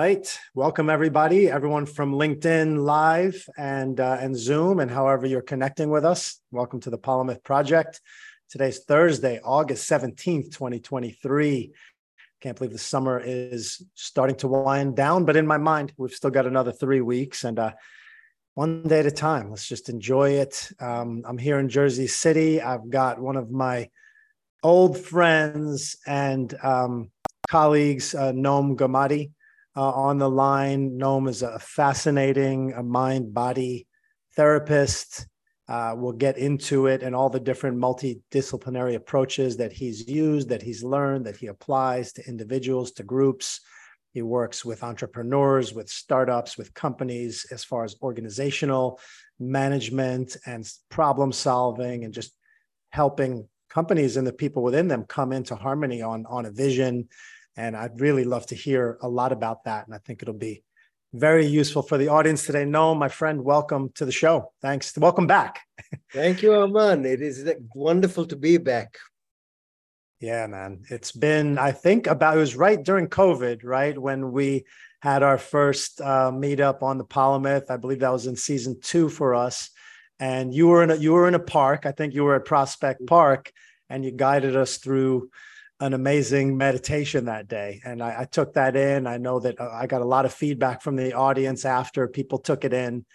Right. Welcome, everybody, everyone from LinkedIn Live and, uh, and Zoom, and however you're connecting with us. Welcome to the Polymath Project. Today's Thursday, August 17th, 2023. Can't believe the summer is starting to wind down, but in my mind, we've still got another three weeks and uh, one day at a time. Let's just enjoy it. Um, I'm here in Jersey City. I've got one of my old friends and um, colleagues, uh, Noam Gamady uh, on the line. Noam is a fascinating mind body therapist. Uh, we'll get into it and all the different multidisciplinary approaches that he's used, that he's learned, that he applies to individuals, to groups. He works with entrepreneurs, with startups, with companies as far as organizational management and problem solving and just helping companies and the people within them come into harmony on, on a vision and I'd really love to hear a lot about that. And I think it'll be very useful for the audience today. Noam, my friend, welcome to the show. Thanks. Welcome back. Thank you, Arman. It is wonderful to be back. Yeah, man. It's been, I think, about, it was right during COVID, right? When we had our first uh, meetup on the Polymath. I believe that was in season two for us. And you were in a, you were in a park. I think you were at Prospect Park and you guided us through an amazing meditation that day. And I, I, took that in. I know that uh, I got a lot of feedback from the audience after people took it in.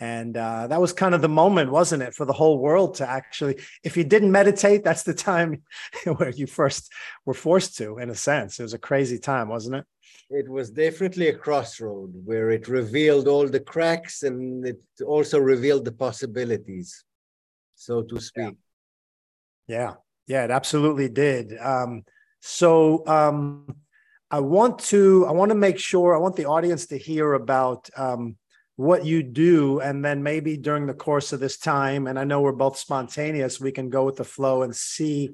And uh, that was kind of the moment, wasn't it, for the whole world to actually, if you didn't meditate, that's the time where you first were forced to, in a sense. It was a crazy time, wasn't it? It was definitely a crossroad where it revealed all the cracks and it also revealed the possibilities, so to speak. Yeah. yeah. Yeah, it absolutely did. Um, so um, I want to I want to make sure I want the audience to hear about um, what you do, and then maybe during the course of this time, and I know we're both spontaneous, we can go with the flow and see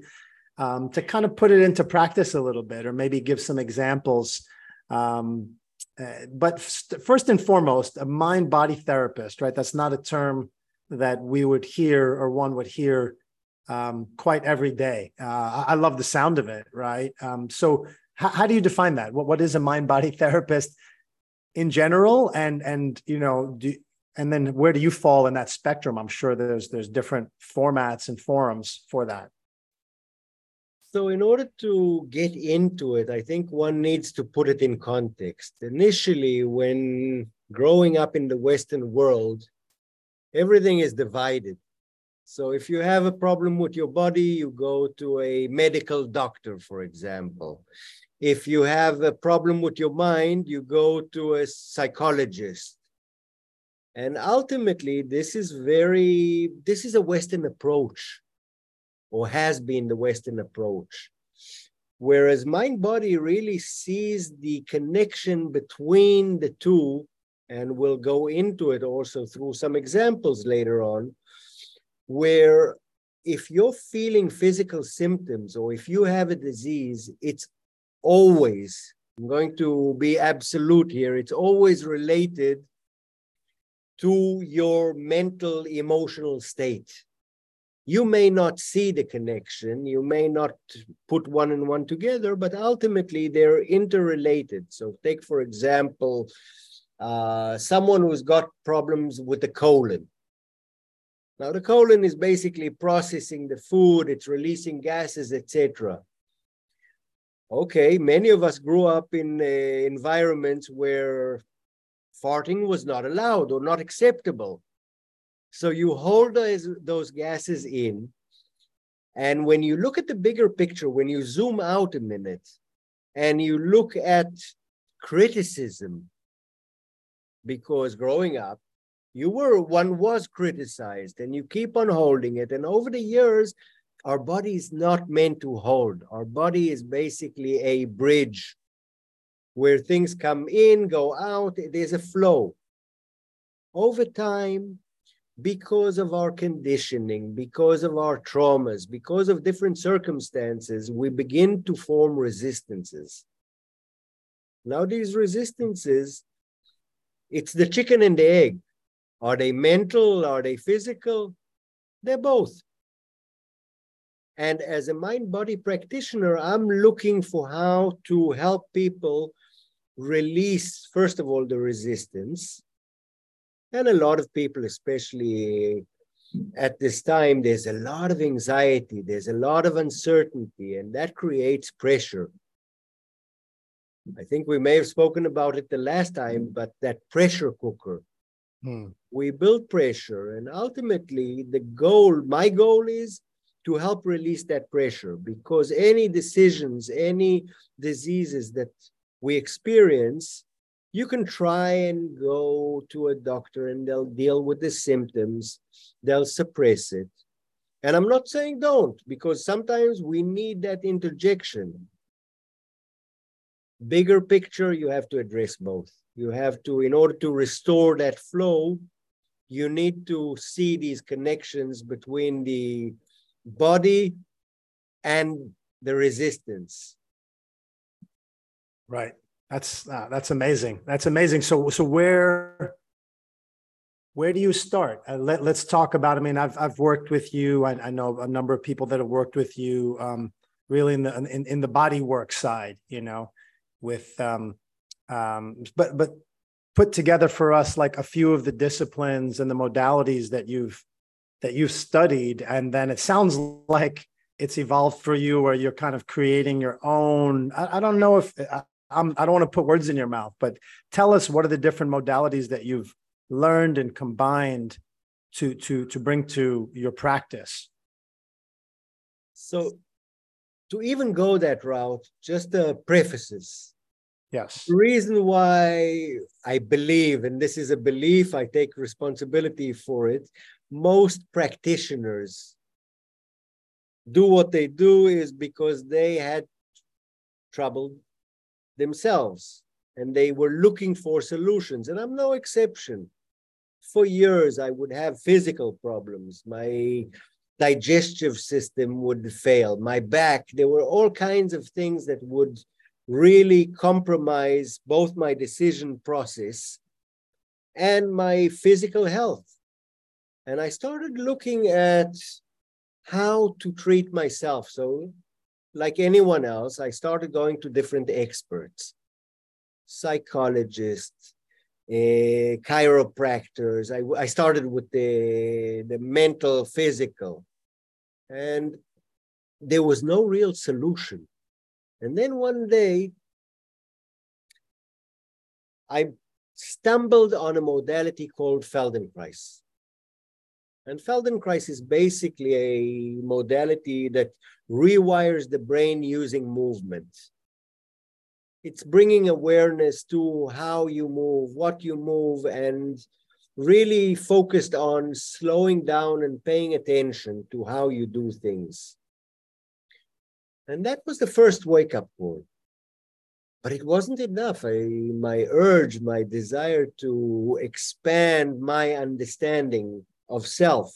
um, to kind of put it into practice a little bit, or maybe give some examples. Um, uh, but first and foremost, a mind body therapist, right? That's not a term that we would hear or one would hear um, quite every day. Uh, I love the sound of it, right? Um, so, how, how, do you define that? What what is a mind body therapist in general, and and you know, do, and then where do you fall in that spectrum? I'm sure there's there's different formats and forums for that. So, in order to get into it, I think one needs to put it in context. Initially, when growing up in the Western world, everything is divided so if you have a problem with your body, you go to a medical doctor, for example. If you have a problem with your mind, you go to a psychologist. And ultimately, this is very, this is a Western approach, or has been the Western approach. Whereas mind body really sees the connection between the two, and we'll go into it also through some examples later on where if you're feeling physical symptoms or if you have a disease, it's always, I'm going to be absolute here, it's always related to your mental emotional state. You may not see the connection, you may not put one and one together, but ultimately they're interrelated. So, take for example, uh, someone who's got problems with the colon now, the colon is basically processing the food, it's releasing gases, etc. Okay, many of us grew up in uh, environments where farting was not allowed or not acceptable. So you hold those, those gases in. And when you look at the bigger picture, when you zoom out a minute and you look at criticism, because growing up, you were one was criticized and you keep on holding it. And over the years our body is not meant to hold. Our body is basically a bridge where things come in go out. There's a flow. Over time because of our conditioning because of our traumas because of different circumstances we begin to form resistances. Now these resistances it's the chicken and the egg are they mental? Are they physical? They're both. And as a mind body practitioner, I'm looking for how to help people release, first of all, the resistance. And a lot of people, especially at this time, there's a lot of anxiety, there's a lot of uncertainty, and that creates pressure. I think we may have spoken about it the last time, but that pressure cooker. Hmm. We build pressure, and ultimately, the goal, my goal is to help release that pressure because any decisions, any diseases that we experience, you can try and go to a doctor and they'll deal with the symptoms, they'll suppress it. And I'm not saying don't, because sometimes we need that interjection. Bigger picture, you have to address both. You have to, in order to restore that flow, you need to see these connections between the body and the resistance. Right. That's uh, that's amazing. That's amazing. So so where where do you start? Uh, let, let's talk about. I mean, I've I've worked with you. I, I know a number of people that have worked with you. Um, really in the in, in the body work side. You know, with um, um, but but put together for us like a few of the disciplines and the modalities that you've that you've studied. And then it sounds like it's evolved for you or you're kind of creating your own. I, I don't know if I, I'm, i don't want to put words in your mouth but tell us what are the different modalities that you've learned and combined to to to bring to your practice. So to even go that route just the prefaces yes the reason why i believe and this is a belief i take responsibility for it most practitioners do what they do is because they had trouble themselves and they were looking for solutions. And I'm no exception. For years, I would have physical problems. My digestive system would fail, my back. There were all kinds of things that would really compromise both my decision process and my physical health. And I started looking at how to treat myself. So, like anyone else, I started going to different experts, psychologists, uh, chiropractors. I, I started with the, the mental, physical, and there was no real solution. And then one day, I stumbled on a modality called Feldenkrais. And Feldenkrais is basically a modality that rewires the brain using movement. It's bringing awareness to how you move, what you move, and really focused on slowing down and paying attention to how you do things. And that was the first wake up call. But it wasn't enough. I, my urge, my desire to expand my understanding of self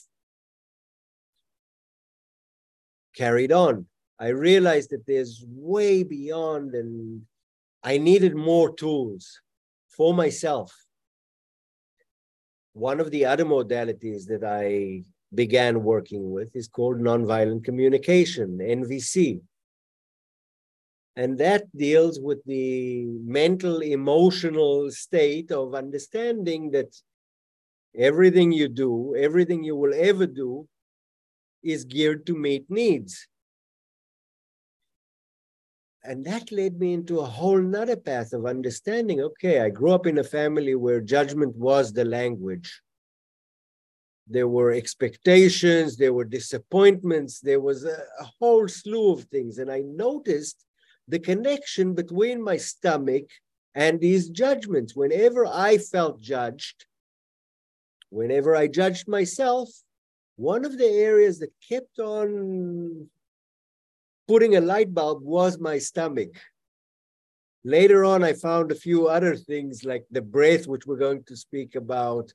carried on. I realized that there's way beyond, and I needed more tools for myself. One of the other modalities that I began working with is called nonviolent communication, NVC. And that deals with the mental, emotional state of understanding that Everything you do, everything you will ever do, is geared to meet needs. And that led me into a whole nother path of understanding. Okay, I grew up in a family where judgment was the language. There were expectations, there were disappointments, there was a, a whole slew of things. And I noticed the connection between my stomach and these judgments. Whenever I felt judged, whenever I judged myself, one of the areas that kept on putting a light bulb was my stomach. Later on, I found a few other things like the breath, which we're going to speak about,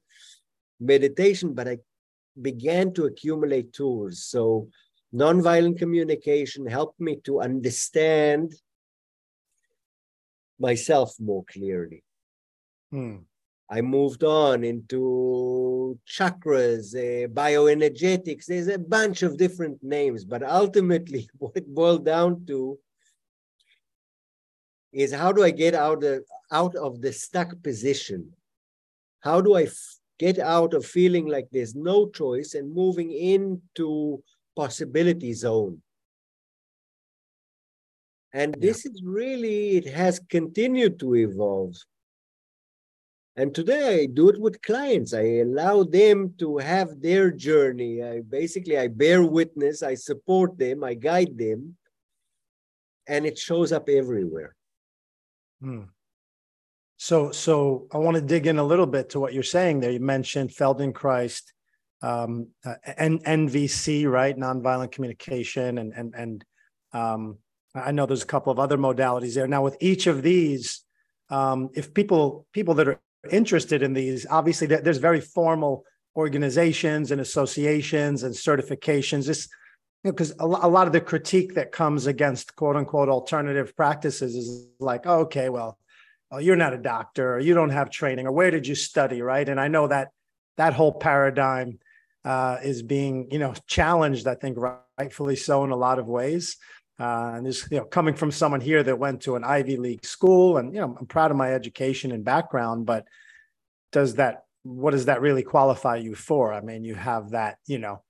meditation, but I began to accumulate tools. So, nonviolent communication helped me to understand myself more clearly. Hmm. I moved on into chakras, uh, bioenergetics. There's a bunch of different names, but ultimately, what it boiled down to is how do I get out of out of the stuck position? How do I get out of feeling like there's no choice and moving into possibility zone? And this is really, it has continued to evolve. And today I do it with clients. I allow them to have their journey. I basically I bear witness, I support them, I guide them, and it shows up everywhere. Hmm. So, so I want to dig in a little bit to what you're saying there. You mentioned Feldenkrais, um, uh, NVC, right? Nonviolent communication, and and and um, I know there's a couple of other modalities there. Now, with each of these, um, if people people that are interested in these, obviously there's very formal organizations and associations and certifications. This because you know, a, a lot of the critique that comes against quote unquote alternative practices is like, oh, okay, well, oh, you're not a doctor, or you don't have training, or where did you study, right? And I know that that whole paradigm uh, is being, you know, challenged. I think rightfully so in a lot of ways. Uh, and this, you know, coming from someone here that went to an Ivy League school, and you know, I'm proud of my education and background, but does that, what does that really qualify you for? I mean, you have that, you know,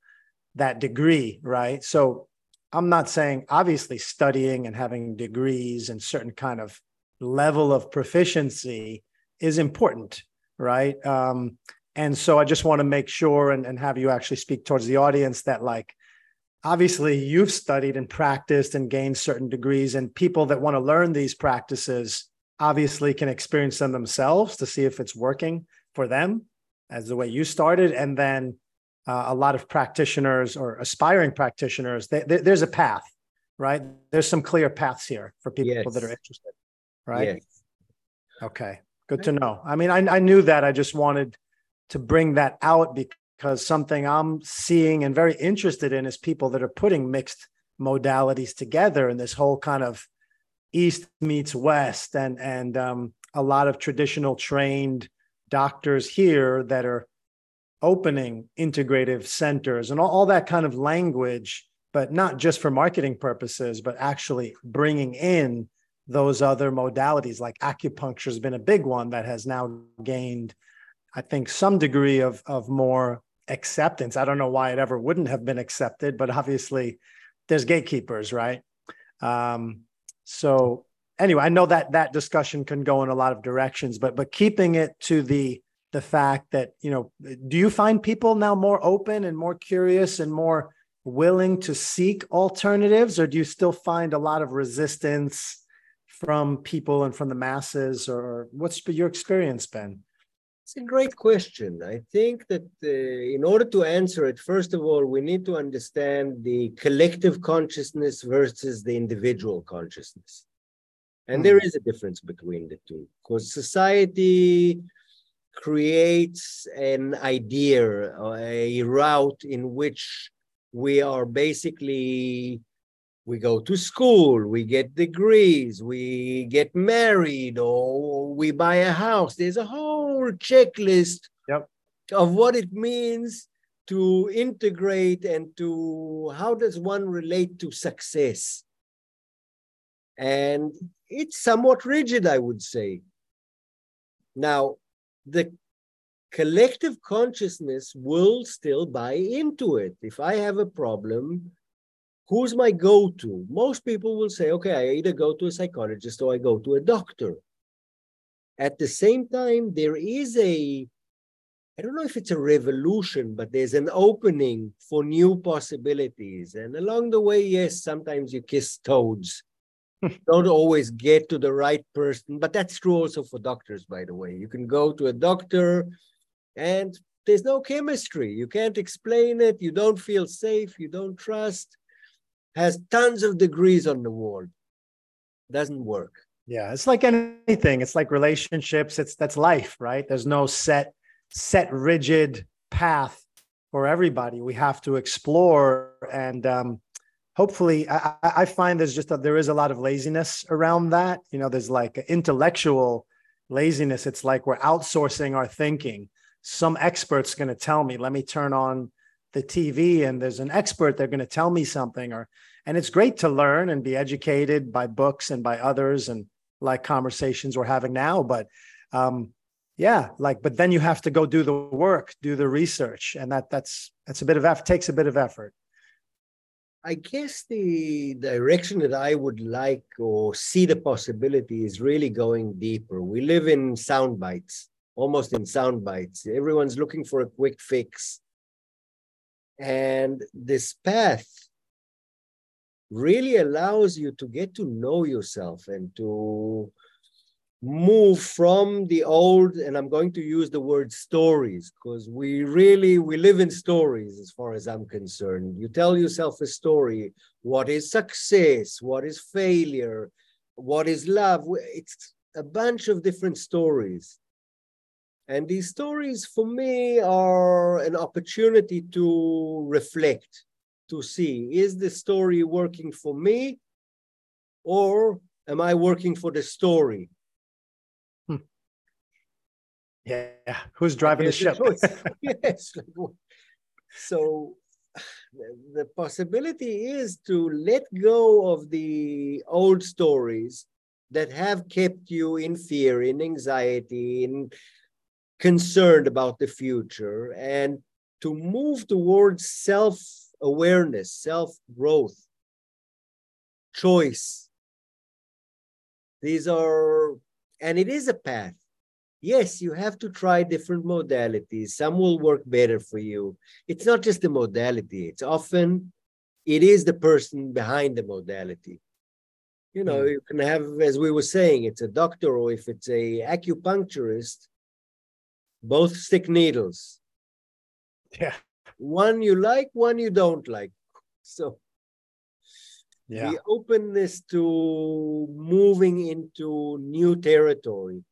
that degree, right? So I'm not saying obviously studying and having degrees and certain kind of level of proficiency is important, right? Um, and so I just want to make sure and, and have you actually speak towards the audience that like obviously you've studied and practiced and gained certain degrees and people that want to learn these practices obviously can experience them themselves to see if it's working for them as the way you started. And then uh, a lot of practitioners or aspiring practitioners they, they, there's a path right? There's some clear paths here for people yes. that are interested right? Yes. okay. Good to know. I mean I, I knew that. I just wanted to bring that out because something I'm seeing and very interested in is people that are putting mixed modalities together in this whole kind of East meets West. And and um, a lot of traditional trained doctors here that are opening integrative centers and all, all that kind of language, but not just for marketing purposes, but actually bringing in those other modalities. Like acupuncture has been a big one that has now gained I think some degree of of more acceptance. I don't know why it ever wouldn't have been accepted, but obviously there's gatekeepers, right? Um, so anyway, I know that that discussion can go in a lot of directions, but but keeping it to the the fact that you know, do you find people now more open and more curious and more willing to seek alternatives, or do you still find a lot of resistance from people and from the masses, or what's your experience been? It's a great question. I think that uh, in order to answer it, first of all, we need to understand the collective consciousness versus the individual consciousness. And mm. there is a difference between the two because society creates an idea, a route in which we are basically we go to school, we get degrees, we get married, or we buy a house. There's a whole checklist yep. of what it means to integrate and to how does one relate to success. And it's somewhat rigid, I would say. Now, the collective consciousness will still buy into it. If I have a problem, who's my go-to? Most people will say, okay, I either go to a psychologist or I go to a doctor. At the same time, there is a, I don't know if it's a revolution, but there's an opening for new possibilities. And along the way, yes, sometimes you kiss toads. don't always get to the right person, but that's true also for doctors, by the way. You can go to a doctor and there's no chemistry. You can't explain it. You don't feel safe. You don't trust has tons of degrees on the wall. Doesn't work. Yeah, it's like anything. It's like relationships. It's that's life, right? There's no set, set, rigid path for everybody. We have to explore, and um, hopefully, I, I find there's just a, there is a lot of laziness around that. You know, there's like intellectual laziness. It's like we're outsourcing our thinking. Some expert's going to tell me, "Let me turn on the TV and there's an expert, they're going to tell me something or and it's great to learn and be educated by books and by others and like conversations we're having now. But um, yeah, like, but then you have to go do the work, do the research, and that that's that's a bit of effort. Takes a bit of effort. I guess the direction that I would like or see the possibility is really going deeper. We live in sound bites, almost in sound bites. Everyone's looking for a quick fix. And this path really allows you to get to know yourself and to move from the old and i'm going to use the word stories because we really we live in stories as far as i'm concerned. You tell yourself a story what is success? What is failure? What is love? It's a bunch of different stories and these stories for me are an opportunity to reflect to see is the story working for me or am i working for the story hmm. yeah. Who's driving the ship? yes. So the possibility is to let go of the old stories that have kept you in fear, in anxiety, in concerned about the future, and to move towards self awareness, self growth, choice. These are, and it is a path yes, you have to try different modalities. Some will work better for you. It's not just the modality, it's often it is the person behind the modality. You know, mm. you can have, as we were saying, it's a doctor or if it's a acupuncturist, both stick needles. Yeah. One you like, one you don't like. So yeah. the openness to moving into new territory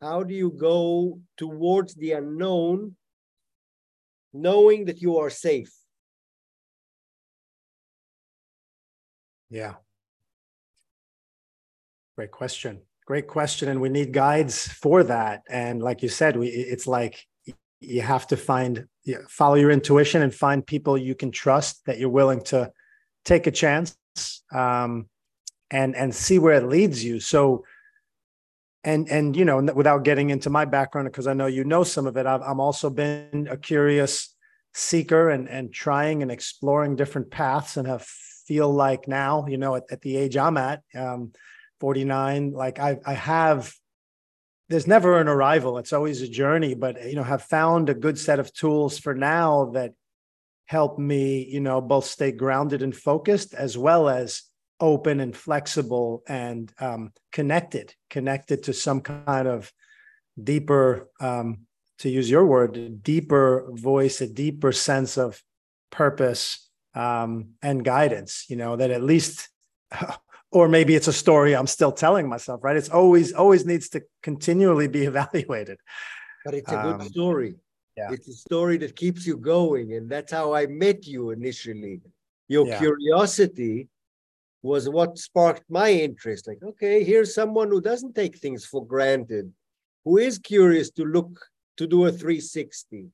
how do you go towards the unknown, knowing that you are safe? Yeah. Great question. Great question. And we need guides for that. And like you said, we it's like you have to find follow your intuition and find people you can trust that you're willing to take a chance um, and and see where it leads you. So and and you know without getting into my background because i know you know some of it i've i'm also been a curious seeker and and trying and exploring different paths and have feel like now you know at, at the age i'm at um 49 like i i have there's never an arrival it's always a journey but you know have found a good set of tools for now that help me you know both stay grounded and focused as well as open and flexible and um, connected, connected to some kind of deeper, um, to use your word, deeper voice, a deeper sense of purpose um, and guidance. You know that at least, or maybe it's a story I'm still telling myself. Right? It's always always needs to continually be evaluated. But it's a good um, story. Yeah. It's a story that keeps you going, and that's how I met you initially. Your yeah. curiosity was what sparked my interest. Like, okay, here's someone who doesn't take things for granted, who is curious to look to do a 360.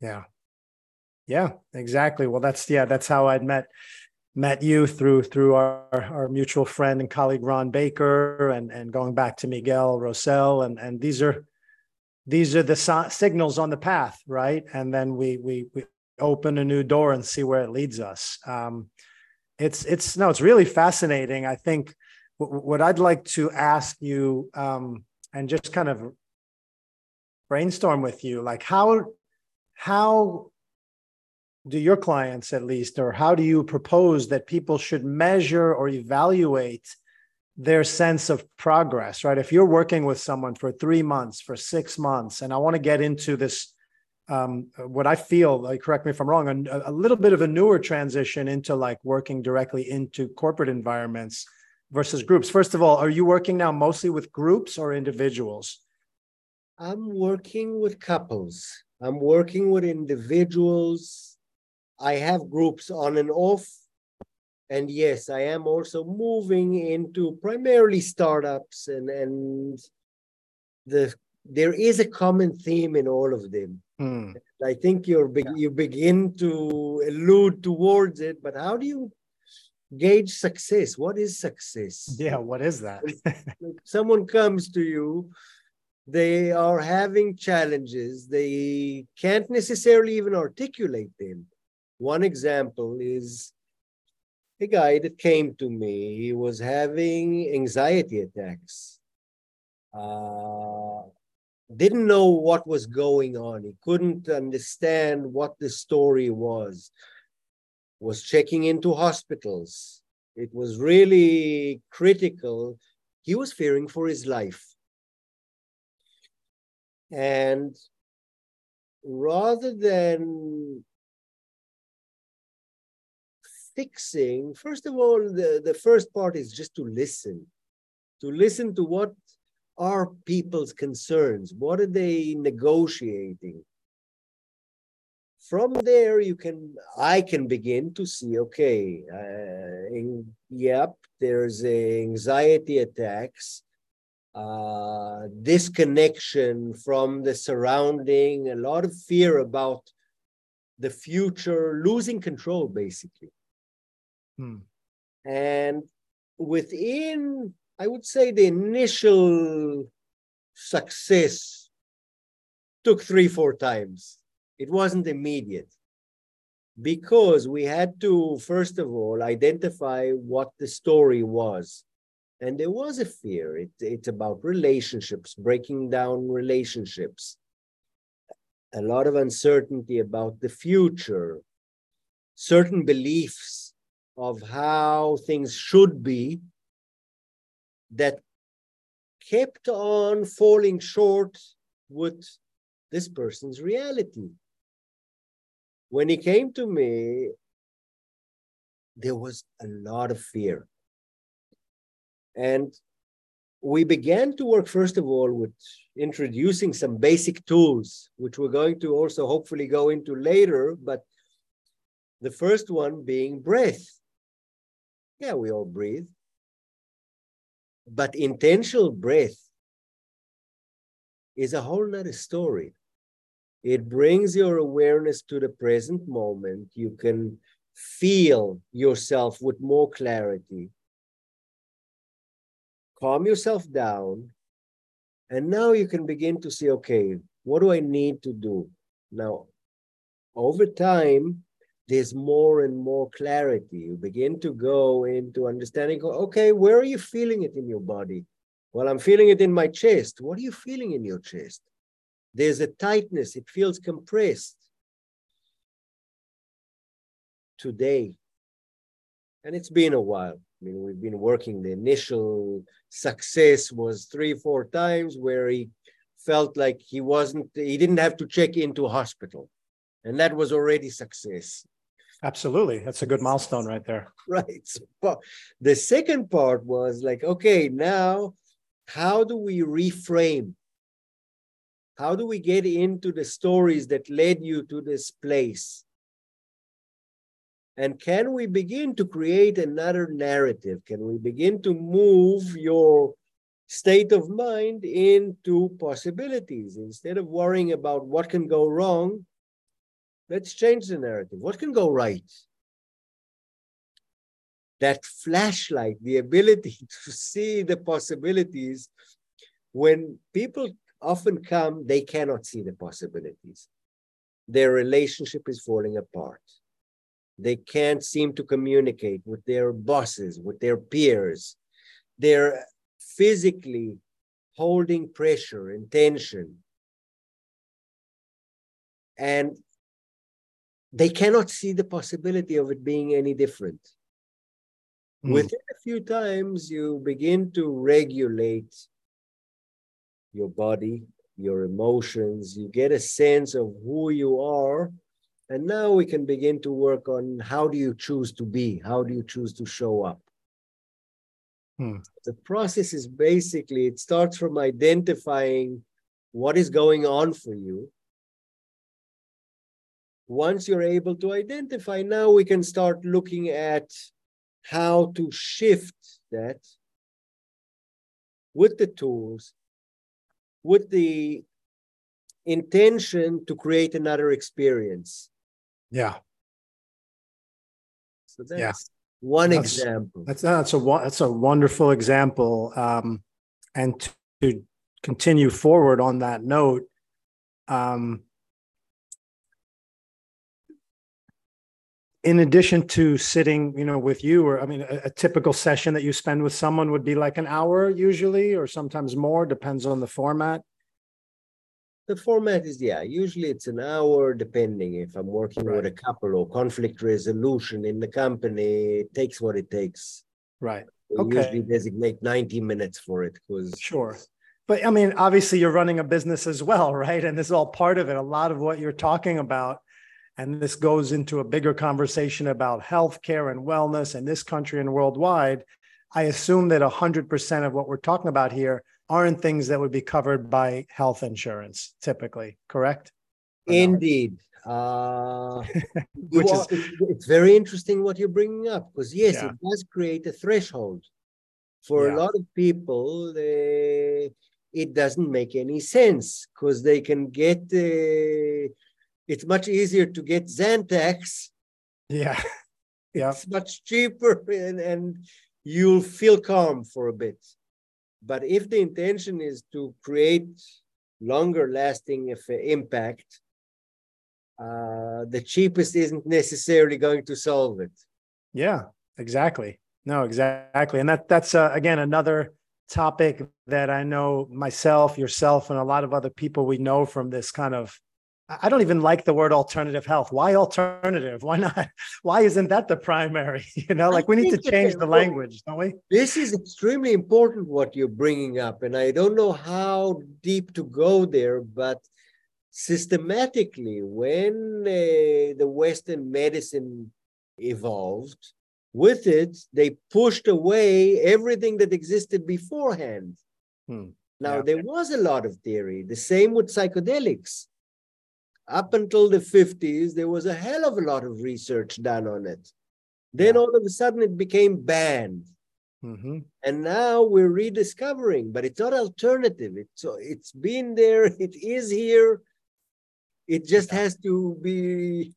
Yeah. Yeah, exactly. Well, that's yeah, that's how I'd met met you through through our our mutual friend and colleague Ron Baker and and going back to Miguel Rosell and and these are these are the so- signals on the path, right? And then we we we open a new door and see where it leads us. Um, it's it's no, it's really fascinating. I think w- what I'd like to ask you um, and just kind of brainstorm with you, like how how do your clients at least, or how do you propose that people should measure or evaluate their sense of progress, right? If you're working with someone for three months, for six months, and I want to get into this um, what I feel, like, correct me if I'm wrong, a, a, little bit of a newer transition into like working directly into corporate environments versus groups. First of all, are you working now mostly with groups or individuals? I'm working with couples. I'm working with individuals. I have groups on and off. And yes, I am also moving into primarily startups and, and the there is a common theme in all of them Hmm. I think you're be- you begin to allude towards it, but how do you gauge success. What is success? Yeah, what is that? Someone comes to you, they are having challenges, they can't necessarily even articulate them. One example is a guy that came to me, he was having anxiety attacks. Uh, didn't know what was going on. He couldn't understand what the story was. Was checking into hospitals. It was really critical. He was fearing for his life. And rather than fixing, first of all, the, the first part is just to listen, to listen to what are people's concerns, what are they negotiating. From there, you can, I can begin to see, okay, uh, in, yep, there's anxiety attacks, uh, disconnection from the surrounding, a lot of fear about the future, losing control, basically. Hmm. And within, I would say, the initial success took three, four times. It wasn't immediate because we had to, first of all, identify what the story was. And there was a fear. It, it's about relationships, breaking down relationships, a lot of uncertainty about the future, certain beliefs of how things should be that kept on falling short with this person's reality. When he came to me, there was a lot of fear. And we began to work, first of all, with introducing some basic tools, which we're going to also hopefully go into later. But the first one being breath. Yeah, we all breathe. But intentional breath is a whole nother story. It brings your awareness to the present moment. You can feel yourself with more clarity. Calm yourself down. And now you can begin to see okay, what do I need to do? Now, over time, there's more and more clarity. You begin to go into understanding, okay, where are you feeling it in your body? Well, I'm feeling it in my chest. What are you feeling in your chest? There's a tightness, it feels compressed. Today, and it's been a while. I mean, we've been working. The initial success was three, four times where he felt like he wasn't, he didn't have to check into hospital. And that was already success. Absolutely. That's a good milestone right there. Right. The second part was like, okay, now how do we reframe? How do we get into the stories that led you to this place? And can we begin to create another narrative? Can we begin to move your state of mind into possibilities instead of worrying about what can go wrong? Let's change the narrative. What can go right? That flashlight, the ability to see the possibilities. When people often come, they cannot see the possibilities. Their relationship is falling apart. They can't seem to communicate with their bosses, with their peers. They're physically holding pressure and tension. And they cannot see the possibility of it being any different. Mm. Within a few times, you begin to regulate your body, your emotions, you get a sense of who you are. And now we can begin to work on how do you choose to be? How do you choose to show up? Hmm. The process is basically, it starts from identifying what is going on for you once you're able to identify, now we can start looking at how to shift that with the tools, with the intention to create another experience. Yeah. So that's, yeah. One that's, example. That's that's a that's a wonderful example. Um, and to, to continue forward on that note, um, in addition to sitting, you know, with you, or I mean, a, a, typical session that you spend with someone would be like an hour usually, or sometimes more, depends on the format. The format is yeah, usually it's an hour, depending if I'm working right. with a couple or conflict resolution in the company. It takes what it takes. Right. We okay. usually designate 90 minutes for it because sure. But I mean, obviously, you're running a business as well, right? And this is all part of it. A lot of what you're talking about and this goes into a bigger conversation about healthcare and wellness in this country and worldwide, I assume that 100% of what we're talking about here aren't things that would be covered by health insurance typically, correct? Indeed. Uh, Which is, it's very interesting what you're bringing up because, yes, yeah. it does create a threshold. For yeah. a lot of people, they, it doesn't make any sense because they can get. Uh, it's much easier to get Zantac. Yeah. Yeah. It's much cheaper and, and you'll feel calm for a bit. But if the intention is to create longer lasting impact, uh, the cheapest isn't necessarily going to solve it. Yeah, exactly. No, exactly. And that that's uh, again another topic that I know myself, yourself, and a lot of other people we know from this kind of I don't even like the word alternative health. Why alternative? Why not? Why isn't that the primary? You know, like we need to change the language, don't we? This is extremely important what you're bringing up. And I don't know how deep to go there, but systematically, when uh, the Western medicine evolved, with it, they pushed away everything that existed beforehand. Hmm. Now, yeah. there was a lot of theory. The same with psychedelics up until the 50s, there was a hell of a lot of research done on it. Then all of a sudden it became banned. Mm-hmm. And now we're rediscovering, but it's not alternative. It's it's been there, it is here. It just has to be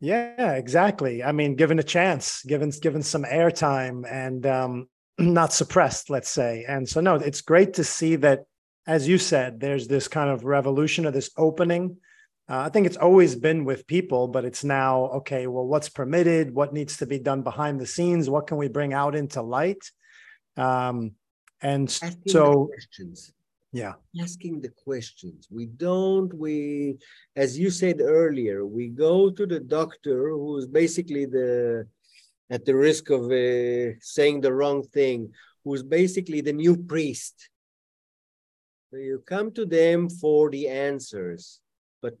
yeah, exactly. I mean, given a chance, given given some airtime and um not suppressed, let's say. And so no, it's great to see that as you said, there's this kind of revolution of this opening. Uh, I think it's always been with people, but it's now okay. Well, what's permitted? What needs to be done behind the scenes? What can we bring out into light? Um, and so, questions. yeah, asking the questions. We don't. We, as you said earlier, we go to the doctor, who's basically the, at the risk of uh, saying the wrong thing, who's basically the new priest so you come to them for the answers, but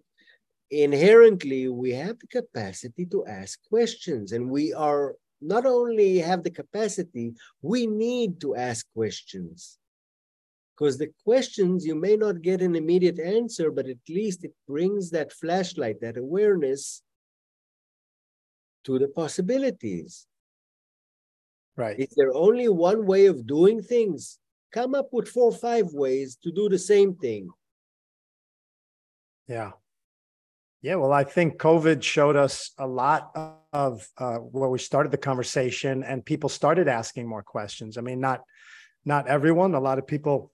inherently we have the capacity to ask questions, and we are not only have the capacity, we need to ask questions. Because the questions, you may not get an immediate answer, but at least it brings that flashlight, that awareness to the possibilities. Right. Is there only one way of doing things? Come up with four or five ways to do the same thing. Yeah. Yeah, well, I think COVID showed us a lot of uh, where we started the conversation, and people started asking more questions. I mean, not not everyone. A lot of people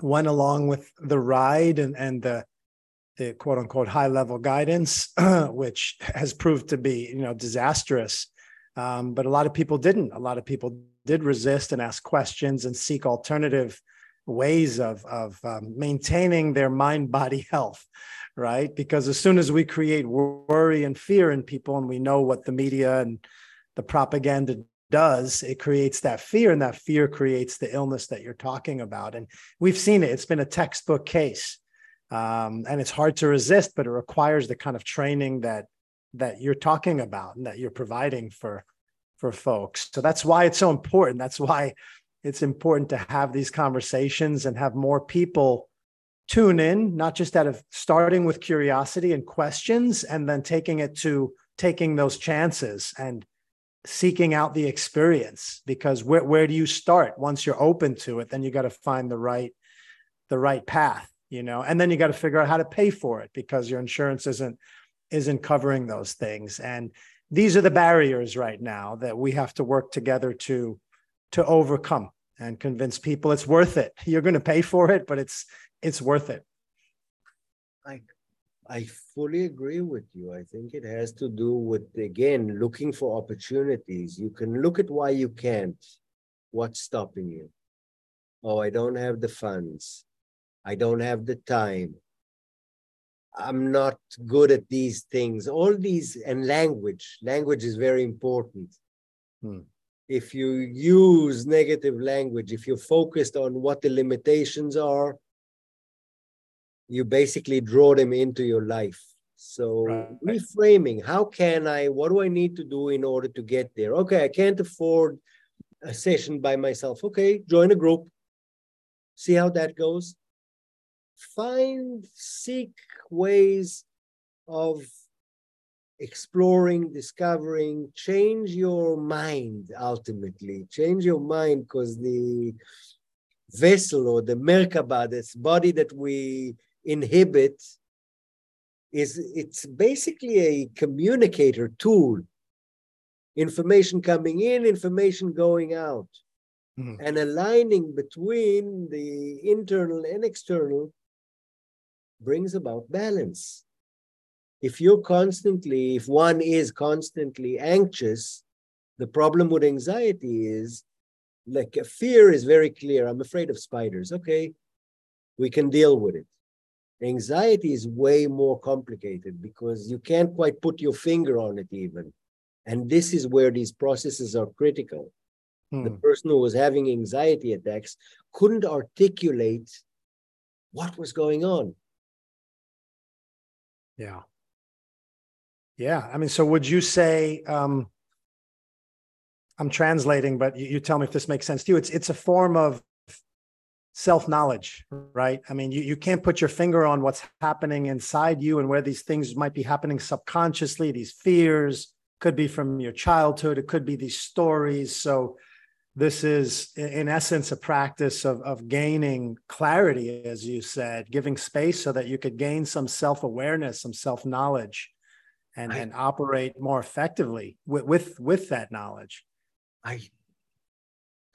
went along with the ride and and the the quote unquote high level guidance, which has proved to be you know disastrous. Um, but a lot of people didn't. A lot of people did resist and ask questions and seek alternative ways of, of um, maintaining their mind body health, right? Because as soon as we create worry and fear in people, and we know what the media and the propaganda does, it creates that fear, and that fear creates the illness that you're talking about. And we've seen it, it's been a textbook case. Um, and it's hard to resist, but it requires the kind of training that that you're talking about and that you're providing for for folks. So that's why it's so important. That's why it's important to have these conversations and have more people tune in, not just out of starting with curiosity and questions and then taking it to taking those chances and seeking out the experience because where, where do you start once you're open to it then you got to find the right the right path you know and then you got to figure out how to pay for it because your insurance isn't isn't covering those things and these are the barriers right now that we have to work together to to overcome and convince people it's worth it. You're going to pay for it, but it's it's worth it. I I fully agree with you. I think it has to do with again looking for opportunities. You can look at why you can't. What's stopping you? Oh, I don't have the funds. I don't have the time. I'm not good at these things. All these and language. Language is very important. Hmm. If you use negative language, if you're focused on what the limitations are, you basically draw them into your life. So right. reframing, how can I, what do I need to do in order to get there? Okay, I can't afford a session by myself. Okay, join a group, see how that goes find, seek ways of exploring, discovering, change your mind ultimately. Change your mind because the vessel or the Merkaba, this body that we inhibit, is it's basically a communicator tool. Information coming in, information going out. Mm-hmm. And aligning between the internal and external brings about balance. If you're constantly, if one is constantly anxious, the problem with anxiety is like fear is very clear. I'm afraid of spiders. Okay, we can deal with it. Anxiety is way more complicated because you can't quite put your finger on it, even. And this is where these processes are critical. Hmm. The person who was having anxiety attacks couldn't articulate what was going on. Yeah. Yeah. I mean, so would you say, um, I'm translating, but you, you tell me if this makes sense to you. It's it's a form of self-knowledge, right? I mean, you, you can't put your finger on what's happening inside you and where these things might be happening subconsciously, these fears could be from your childhood, it could be these stories. So this is in essence a practice of, of gaining clarity as you said giving space so that you could gain some self-awareness some self-knowledge and, I, and operate more effectively with, with with that knowledge. I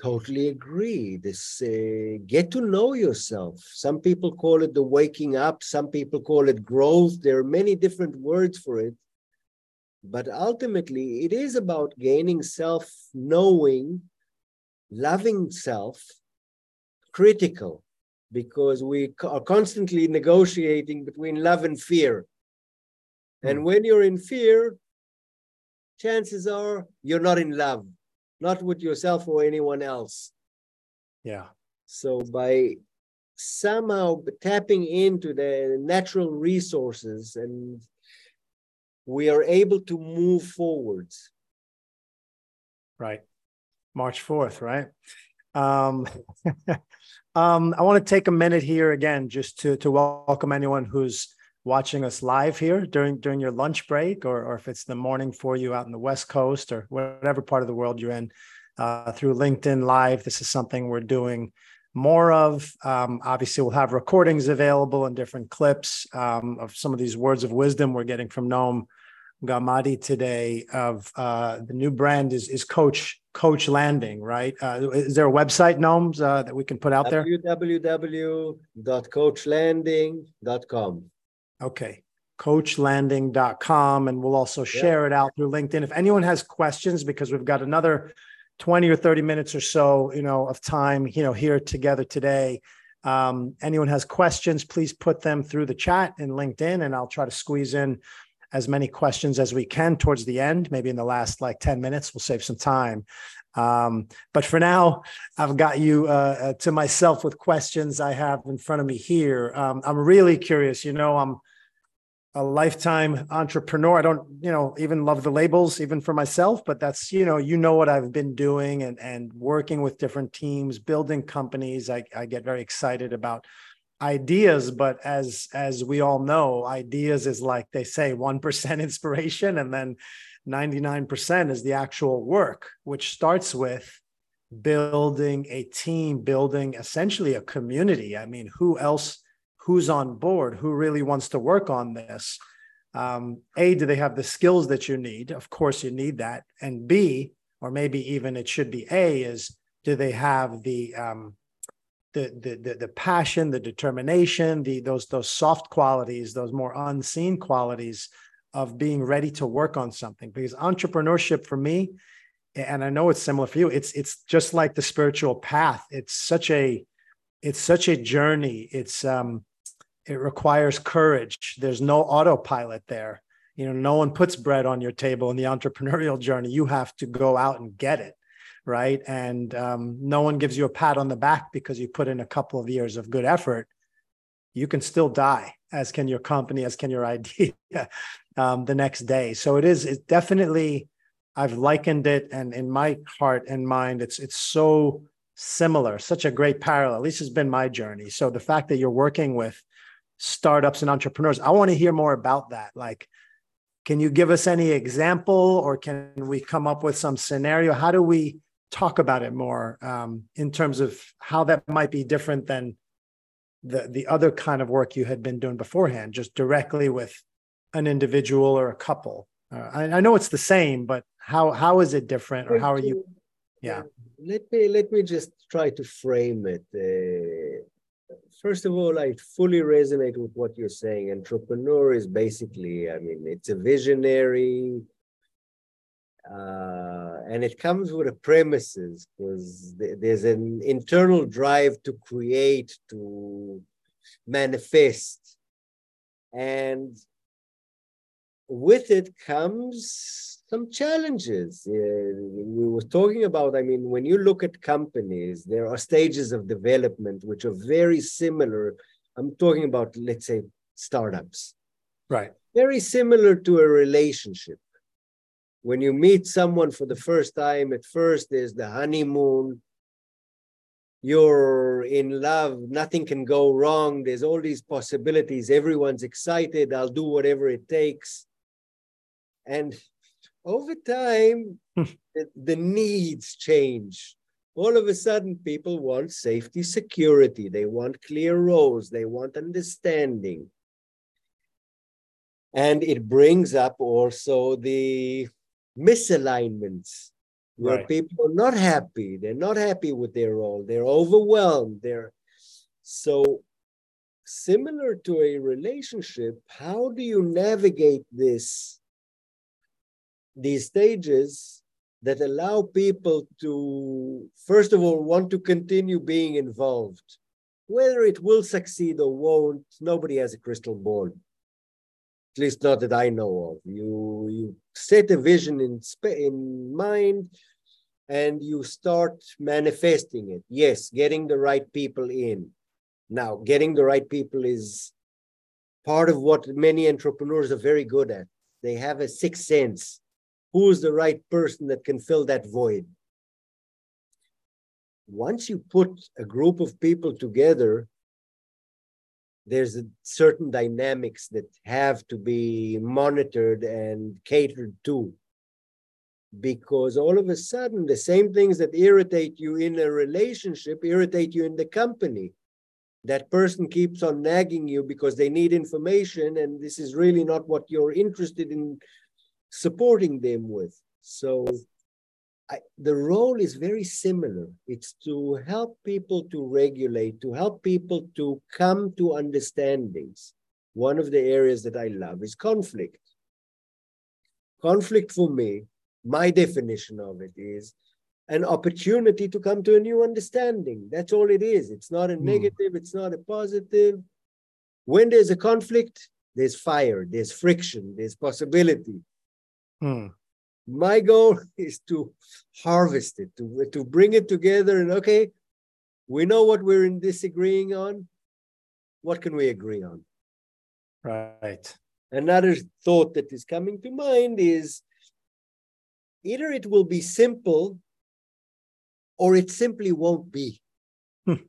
totally agree. This uh, get to know yourself. Some people call it the waking up. Some people call it growth. There are many different words for it. But ultimately it is about gaining self knowing loving self critical because we are constantly negotiating between love and fear. And hmm. when you're in fear, chances are you're not in love, not with yourself or anyone else. Yeah. So by somehow tapping into the natural resources and we are able to move forwards. Right. March 4th, right? Um, um, I want to take a minute here again just to, to welcome anyone who's watching us live here during during your lunch break or, or if it's the morning for you out in the West Coast or whatever part of the world you're in uh, through LinkedIn Live. This is something we're doing more of. Um, obviously, we'll have recordings available and different clips um, of some of these words of wisdom we're getting from Noam Gamady today of uh, the new brand is is Coach Coach Landing, right? Uh, is there a website, Gnomes, uh, that we can put out there? www.coachlanding.com. Okay, coachlanding.com. And we'll also share yeah. it out through LinkedIn. If anyone has questions, because we've got another 20 or 30 minutes or so, you know, of time, you know, here together today. Um, anyone has questions, please put them through the chat in LinkedIn, and I'll try to squeeze in as many questions as we can towards the end. Maybe in the last like 10 minutes, we'll save some time. Um, but for now, I've got you uh, uh, to myself with questions I have in front of me here. Um, I'm really curious. You know, I'm a lifetime entrepreneur. I don't, you know, even love the labels, even for myself. But that's, you know, you know what I've been doing and and working with different teams, building companies. I, I get very excited about ideas but as as we all know ideas is like they say 1% inspiration and then 99% is the actual work which starts with building a team building essentially a community. I mean who else who's on board? Who really wants to work on this? Um, a do they have the skills that you need? Of course you need that. And b or maybe even it should be a is do they have the um, the, the the the passion the determination the those those soft qualities those more unseen qualities of being ready to work on something because entrepreneurship for me and i know it's similar for you it's it's just like the spiritual path it's such a it's such a journey it's um it requires courage. There's no autopilot there. You know, no one puts bread on your table in the entrepreneurial journey. You have to go out and get it, right? And um, no one gives you a pat on the back because you put in a couple of years of good effort. You can still die, as can your company, as can your idea, um, the next day. So it is. It's definitely. I've likened it, and in my heart and mind, it's it's so similar, such a great parallel. At least it's been my journey. So the fact that you're working with startups and entrepreneurs. I want to hear more about that. Like, can you give us any example or can we come up with some scenario? How do we talk about it more um, in terms of how that might be different than the, the other kind of work you had been doing beforehand, just directly with an individual or a couple? Uh, I, I know it's the same, but how how is it different or how are you? Yeah. Let me let me just try to frame it. Uh, First of all, I fully resonate with what you're saying. Entrepreneur is basically, I mean, it's a visionary, uh, and it comes with a premises because there's an internal drive to create, to manifest, and with it comes some challenges. Uh, we were talking about, I mean, when you look at companies, there are stages of development which are very similar. I'm talking about, let's say, startups. Right. Very similar to a relationship. When you meet someone for the first time, at first there's the honeymoon. You're in love, nothing can go wrong. There's all these possibilities. Everyone's excited. I'll do whatever it takes. And over time, hmm. the, the needs change. All of a sudden, people want safety, security. They want clear roles. They want understanding. And it brings up also the misalignments where right. people are not happy. They're not happy with their role. They're overwhelmed. They're so similar to a relationship. How do you navigate this these stages that allow people to, first of all, want to continue being involved. Whether it will succeed or won't, nobody has a crystal ball. At least not that I know of. You, you set a vision in, in mind and you start manifesting it. Yes, getting the right people in. Now, getting the right people is part of what many entrepreneurs are very good at. They have a sixth sense who's the right person that can fill that void. Once you put a group of people together, there's certain dynamics that have to be monitored and catered to. Because all of a sudden, the same things that irritate you in a relationship irritate you in the company. That person keeps on nagging you because they need information, and this is really not what you're interested in supporting them with. So I, the role is very similar. It's to help people to regulate, to help people to come to understandings. One of the areas that I love is conflict. Conflict for me, my definition of it is an opportunity to come to a new understanding. That's all it is. It's not a mm. negative, it's not a positive. When there's a conflict, there's fire, there's friction, there's possibility. Hmm. My goal is to harvest it, to, to bring it together and okay, we know what we're in disagreeing on. What can we agree on? Right. Another thought that is coming to mind is either it will be simple or it simply won't be. Hmm.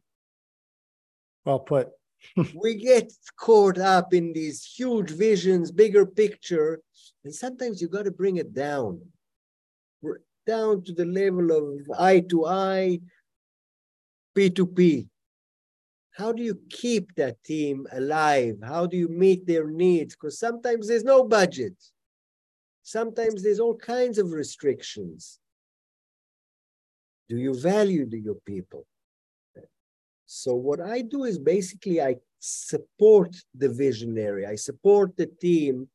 Well put. we get caught up in these huge visions, bigger picture, and sometimes you got to bring it down, down to the level of eye to eye, P to P. how do you keep that team alive? How do you meet their needs? Because sometimes there's no budget. Sometimes there's all kinds of restrictions. Do you value your people? So what I do is basically I support the visionary. I support the team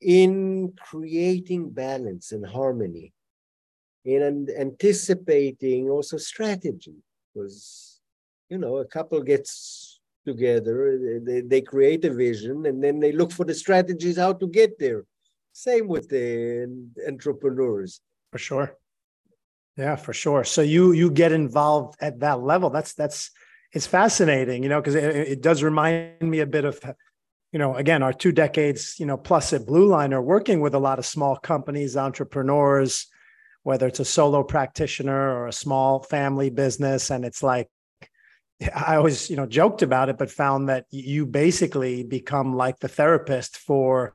in creating balance and harmony, in anticipating also strategy. Because, you know, a couple gets together, they, they create a vision, and then they look for the strategies how to get there. Same with the entrepreneurs. For sure. Yeah, for sure. So you you get involved at that level. That's that's it's fascinating, you know, because it, it, does remind me a bit of, you know, again, our two decades, you know, plus at Blue Line are working with a lot of small companies, entrepreneurs, whether it's a solo practitioner or a small family business, and it's like I always, you know, joked about it, but found that you basically become like the therapist for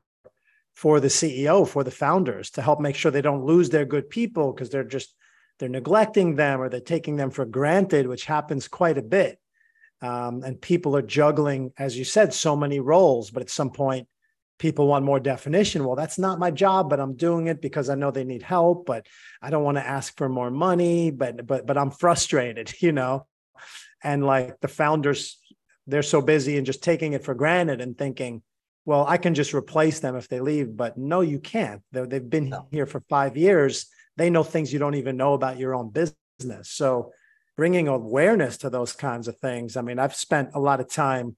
for the CEO, for the founders, to help make sure they don't lose their good people because they're just they're neglecting them or they're taking them for granted, which happens quite a bit. Um, and people are juggling, as you said, so many roles. But at some point, people want more definition. Well, that's not my job, but I'm doing it because I know they need help. But I don't want to ask for more money. But but but I'm frustrated, you know. And like the founders, they're so busy and just taking it for granted and thinking, well, I can just replace them if they leave. But no, you can't. they have been no. here for five years. They know things you don't even know about your own business. So bringing awareness to those kinds of things. I mean, I've spent a lot of time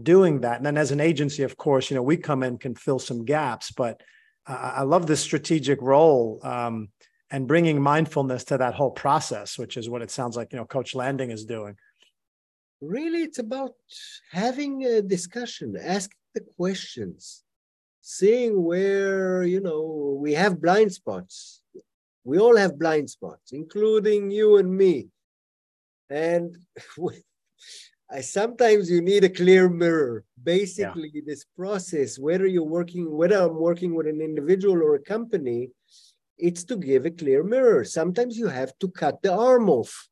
doing that. And then as an agency, of course, you know, we come in, can fill some gaps, but uh, I love this strategic role um, and bringing mindfulness to that whole process, which is what it sounds like, you know, Coach Landing is doing. Really, it's about having a discussion, asking the questions, seeing where, you know, we have blind spots. We all have blind spots, including you and me and I, sometimes you need a clear mirror. Basically, yeah. this process, whether you're working, whether I'm working with an individual or a company, it's to give a clear mirror. Sometimes you have to cut the arm off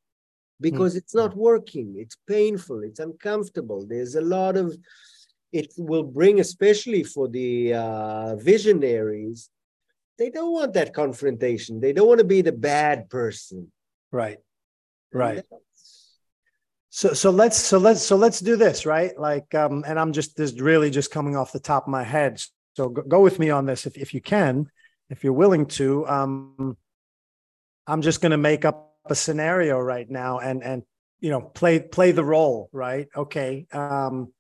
because mm. it's not working. It's painful. It's uncomfortable. There's a lot of, it will bring, especially for the uh, visionaries, they don't want that confrontation. They don't want to be the bad person. Right. Right so so let's so let's so let's do this right like um and i'm just this really just coming off the top of my head so go, go with me on this if, if you can if you're willing to um i'm just going to make up a scenario right now and and you know play play the role right okay um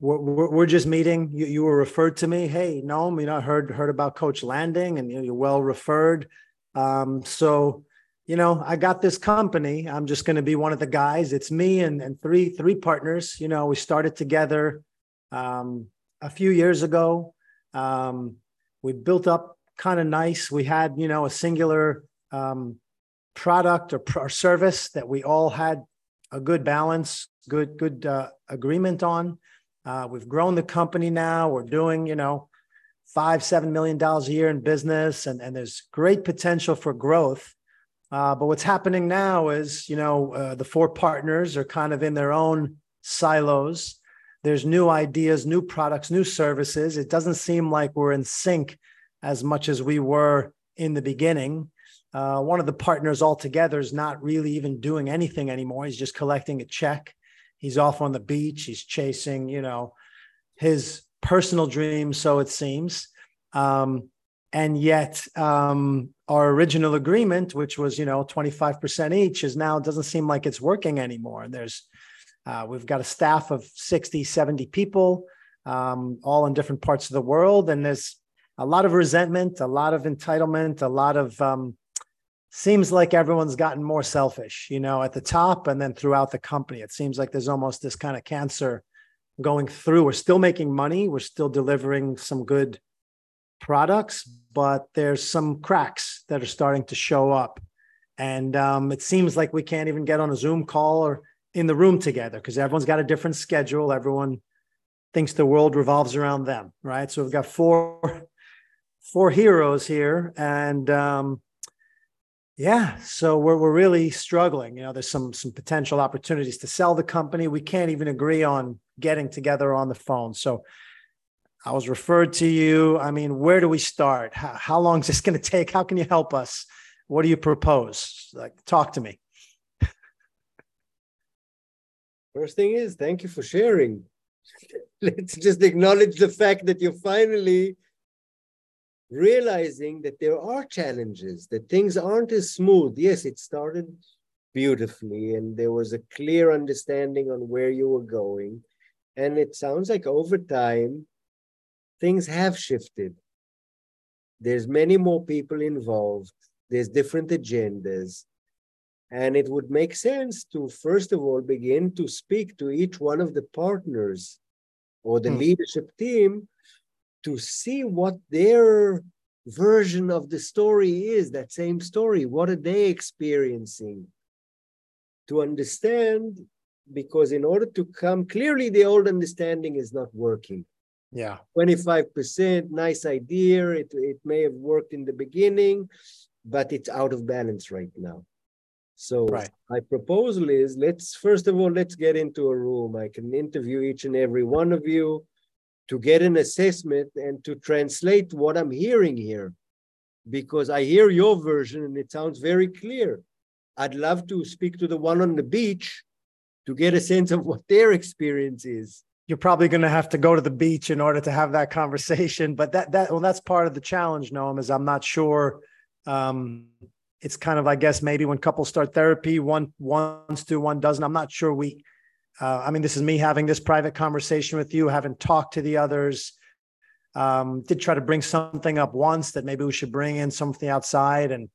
we're, we're just meeting you, you were referred to me hey Noam, you know i heard heard about coach landing and you're well referred um so you know, I got this company. I'm just going to be one of the guys. It's me and, and three three partners. You know, we started together um, a few years ago. Um, we built up kind of nice. We had, you know, a singular um, product or, or, service that we all had a good balance, good good uh, agreement on. Uh, we've grown the company now. We're doing, you know, five seven million dollars a year in business, and and there's great potential for growth. Uh, but what's happening now is, you know, uh, the four partners are kind of in their own silos. There's new ideas, new products, new services. It doesn't seem like we're in sync as much as we were in the beginning. Uh, one of the partners altogether is not really even doing anything anymore. He's just collecting a check. He's off on the beach. He's chasing, you know, his personal dreams, so it seems. Um, and yet um, our original agreement which was you know 25% each is now doesn't seem like it's working anymore there's uh, we've got a staff of 60 70 people um, all in different parts of the world and there's a lot of resentment a lot of entitlement a lot of um, seems like everyone's gotten more selfish you know at the top and then throughout the company it seems like there's almost this kind of cancer going through we're still making money we're still delivering some good products, but there's some cracks that are starting to show up. And um, it seems like we can't even get on a Zoom call or in the room together because everyone's got a different schedule. Everyone thinks the world revolves around them, right? So we've got four four heroes here, and um, Yeah, so we're we're really struggling. You know, there's some some potential opportunities to sell the company. We can't even agree on getting together on the phone. So I was referred to you. I mean, where do we start? How, how long is this going to take? How can you help us? What do you propose? Like, talk to me. First thing is, thank you for sharing. Let's just acknowledge the fact that you're finally realizing that there are challenges, that things aren't as smooth. Yes, it started beautifully, and there was a clear understanding on where you were going. And it sounds like over time, things have shifted. There's many more people involved. There's different agendas. And it would make sense to, first of all, begin to speak to each one of the partners or the hmm. leadership team to see what their version of the story is, that same story. What are they experiencing? To understand, because in order to come clearly, the old understanding is not working. Yeah. 25%, nice idea. It, it may have worked in the beginning, but it's out of balance right now. So right. my proposal is let's first of all let's get into a room. I can interview each and every one of you to get an assessment and to translate what I'm hearing here. Because I hear your version and it sounds very clear. I'd love to speak to the one on the beach to get a sense of what their experience is. You're probably going to have to go to the beach in order to have that conversation, but that that well, that's part of the challenge, Noam. Is I'm not sure. Um, it's kind of, I guess, maybe when couples start therapy, one wants to, one doesn't. I'm not sure we uh, I mean, this is me having this private conversation with you, haven't talked to the others. Um, did try to bring something up once that maybe we should bring in something outside, and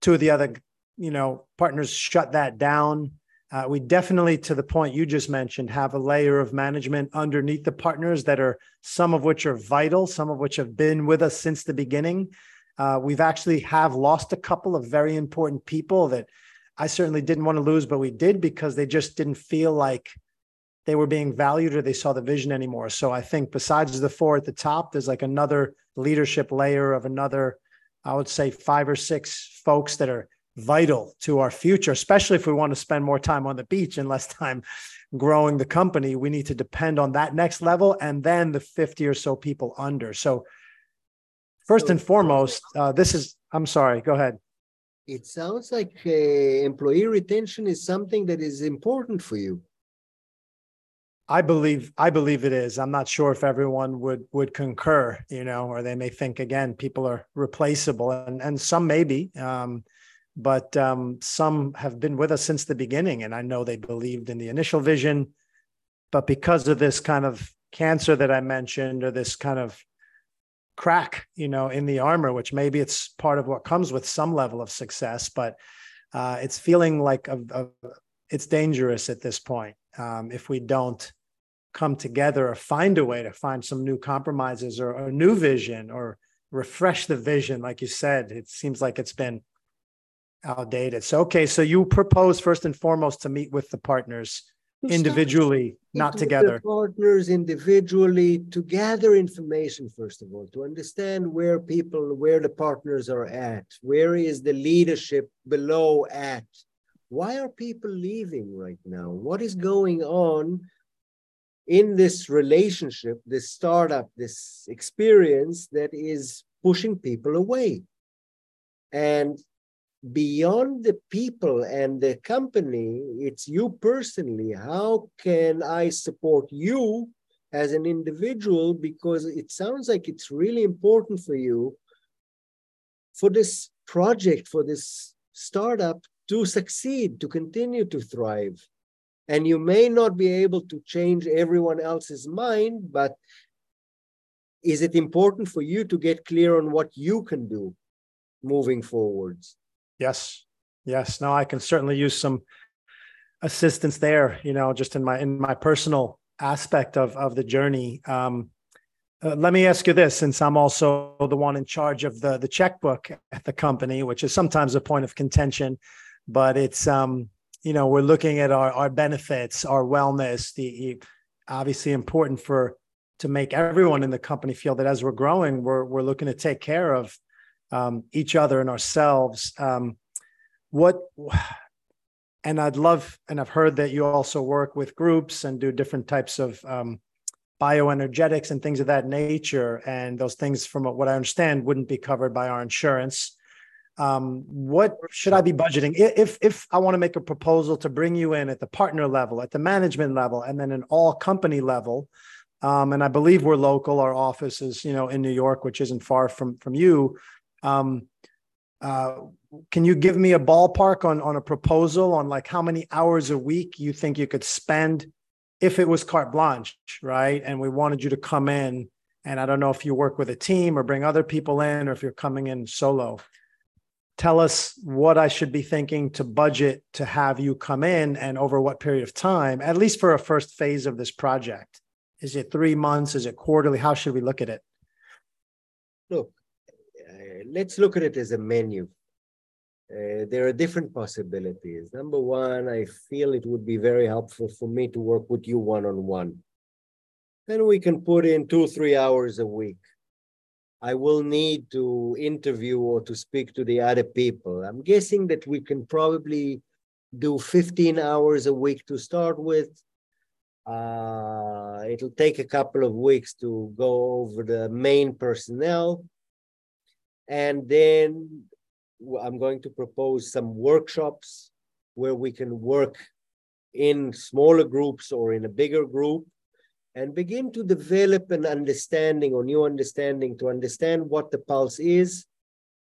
two of the other, you know, partners shut that down. Uh, we definitely, to the point you just mentioned, have a layer of management underneath the partners that are some of which are vital, some of which have been with us since the beginning. Uh, we've actually have lost a couple of very important people that I certainly didn't want to lose, but we did because they just didn't feel like they were being valued or they saw the vision anymore. So I think besides the four at the top, there's like another leadership layer of another, I would say five or six folks that are vital to our future, especially if we want to spend more time on the beach and less time growing the company. We need to depend on that next level and then the 50 or so people under. So first and foremost, uh, this is, I'm sorry, go ahead it sounds like uh, employee retention is something that is important for you. I believe I believe it is. I'm not sure if everyone would would concur, you know, or they may think again people are replaceable, and and some maybe, um, but um, some have been with us since the beginning, and I know they believed in the initial vision, but because of this kind of cancer that I mentioned, or this kind of crack, you know, in the armor, which maybe it's part of what comes with some level of success, but uh, it's feeling like a, a, it's dangerous at this point um, if we don't come together or find a way to find some new compromises or a new vision or refresh the vision. Like you said, it seems like it's been outdated. So, okay, so you propose first and foremost to meet with the partners individually, not together. Partners individually to gather information, first of all, to understand where people, where the partners are at, where is the leadership below at. Why are people leaving right now? What is going on in this relationship, this startup, this experience that is pushing people away? And beyond the people and the company, it's you personally. How can I support you as an individual? Because it sounds like it's really important for you for this project, for this startup to succeed, to continue to thrive. And you may not be able to change everyone else's mind, but is it important for you to get clear on what you can do moving forwards? Yes. Yes. No, I can certainly use some assistance there, you know, just in my in my personal aspect of of the journey. Um, uh, let me ask you this, since I'm also the one in charge of the the checkbook at the company, which is sometimes a point of contention, but it's um, you know, we're looking at our our benefits, our wellness, the obviously important for to make everyone in the company feel that as we're growing, we're we're looking to take care of um, each other and ourselves. Um, what and I'd love, and I've heard that you also work with groups and do different types of um, bioenergetics and things of that nature. And those things, from what I understand, wouldn't be covered by our insurance. Um, what should I be budgeting if if I want to make a proposal to bring you in at the partner level, at the management level, and then an all company level? Um, and I believe we're local. Our office is, you know, in New York, which isn't far from from you. Um, uh, can you give me a ballpark on on a proposal on like how many hours a week you think you could spend if it was carte blanche, right? And we wanted you to come in, and I don't know if you work with a team or bring other people in, or if you're coming in solo. Tell us what I should be thinking to budget to have you come in and over what period of time, at least for a first phase of this project. Is it three months? Is it quarterly? How should we look at it? Look, let's look at it as a menu. Uh, there are different possibilities. Number one, I feel it would be very helpful for me to work with you one on one. Then we can put in two, three hours a week. I will need to interview or to speak to the other people. I'm guessing that we can probably do 15 hours a week to start with. Uh, it'll take a couple of weeks to go over the main personnel. And then I'm going to propose some workshops where we can work in smaller groups or in a bigger group and begin to develop an understanding or new understanding to understand what the pulse is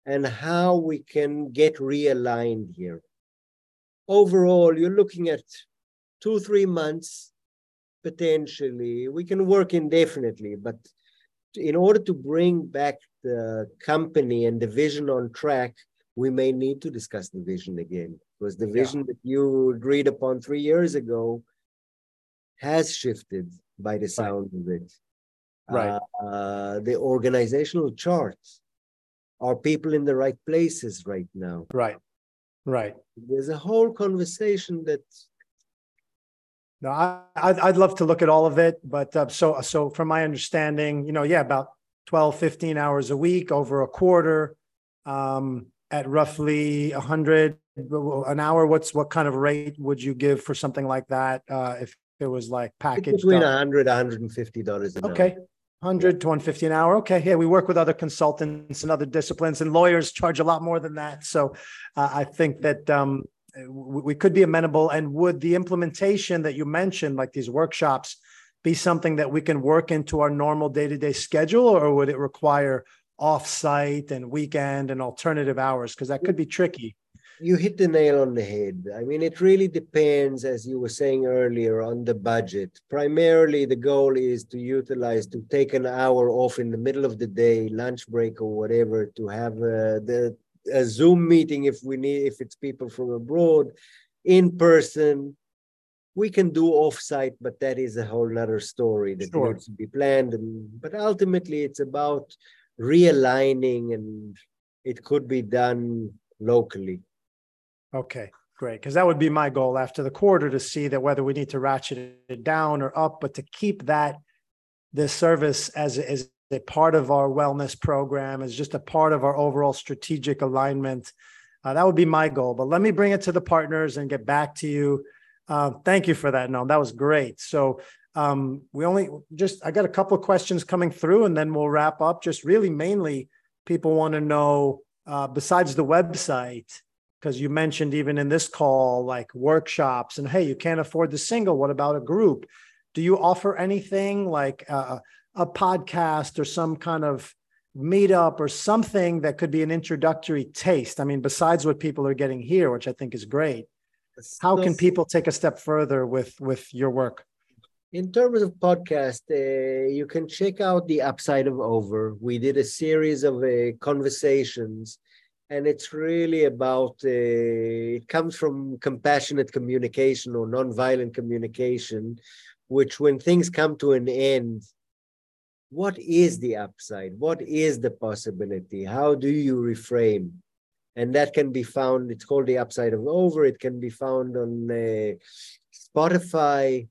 and how we can get realigned here. Overall, you're looking at two, three months potentially. We can work indefinitely, but in order to bring back the company and the vision on track, we may need to discuss the vision again because the vision yeah. that you agreed upon three years ago has shifted by the sound right. of it. Right. Uh, the organizational charts are people in the right places right now. Right. Right. There's a whole conversation that. No, I, I'd, I'd love to look at all of it, but uh, so so from my understanding, you know, yeah, about 12, 15 hours a week over a quarter. Um, at roughly 100 an hour. What's what kind of rate would you give for something like that uh, if it was like packaged between 100 150 dollars an okay. Hour. 100 to 150 an hour. Okay. Yeah we work with other consultants and other disciplines and lawyers charge a lot more than that. So uh, i think that um, we could be amenable and would the implementation that you mentioned like these workshops be something that we can work into our normal day-to-day schedule or would it require off-site and weekend and alternative hours? Because that could be tricky. You hit the nail on the head. I mean it really depends as you were saying earlier on the budget. Primarily the goal is to utilize to take an hour off in the middle of the day lunch break or whatever to have uh, the a zoom meeting if we need if it's people from abroad in person we can do offsite but that is a whole other story that sure. needs to be planned and but ultimately it's about realigning and it could be done locally. Okay, great. Because that would be my goal after the quarter to see that whether we need to ratchet it down or up, but to keep that this service as, as a part of our wellness program, as just a part of our overall strategic alignment. Uh, that would be my goal. But let me bring it to the partners and get back to you. Uh, thank you for that. No, that was great. So um, we only just, I got a couple of questions coming through and then we'll wrap up. Just really mainly people want to know, uh, besides the website, because you mentioned even in this call, like workshops and hey, you can't afford the single. What about a group? Do you offer anything like a, a podcast or some kind of meetup or something that could be an introductory taste? I mean, besides what people are getting here, which I think is great. How can people take a step further with with your work? In terms of podcast, uh, you can check out the upside of over. We did a series of uh, conversations, and it's really about. Uh, it comes from compassionate communication or nonviolent communication, which, when things come to an end, what is the upside? What is the possibility? How do you reframe? And that can be found. It's called the upside of over. It can be found on uh, Spotify,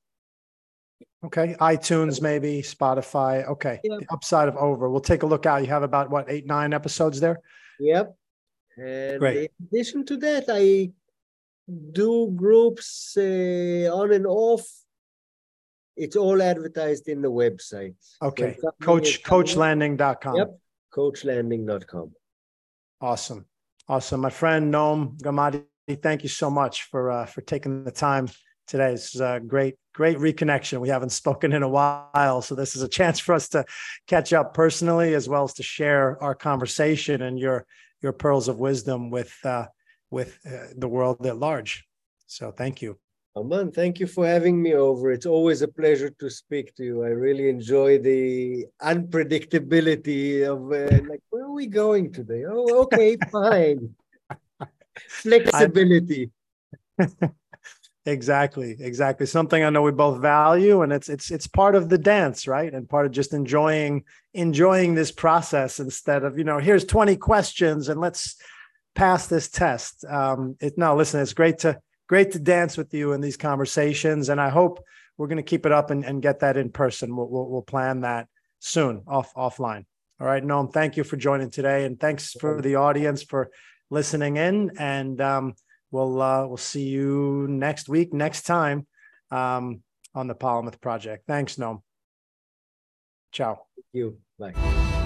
Okay, iTunes maybe, Spotify. Okay, the upside of over. We'll take a look out. You have about what eight, nine episodes there. Yep. And Great. in addition to that, I do groups uh, on and off. It's all advertised in the website. Okay. When Coach, is coming up- coachlanding.com. Yep, coachlanding.com. Awesome. Awesome. My friend Noam Gamady, thank you so much for uh, for taking the time today. This is a great, great reconnection. We haven't spoken in a while. So this is a chance for us to catch up personally as well as to share our conversation and your your pearls of wisdom with uh, with uh, the world at large. So thank you. Arman, thank you for having me over. It's always a pleasure to speak to you. I really enjoy the unpredictability of uh, like, where are we going today? Oh, okay, fine. Flexibility. Exactly, exactly. Something I know we both value, and it's it's it's part of the dance, right? And part of just enjoying enjoying this process instead of you know here's twenty questions and let's pass this test. Um, it no, listen, it's great to great to dance with you in these conversations, and I hope we're going to keep it up and, and get that in person. We'll, we'll we'll plan that soon off offline. All right, Noam, thank you for joining today, and thanks for the audience for listening in and. Um, we'll uh, we'll see you next week, next time um, on the Polymath Project. Thanks, Noam. Ciao. Thank you. Bye.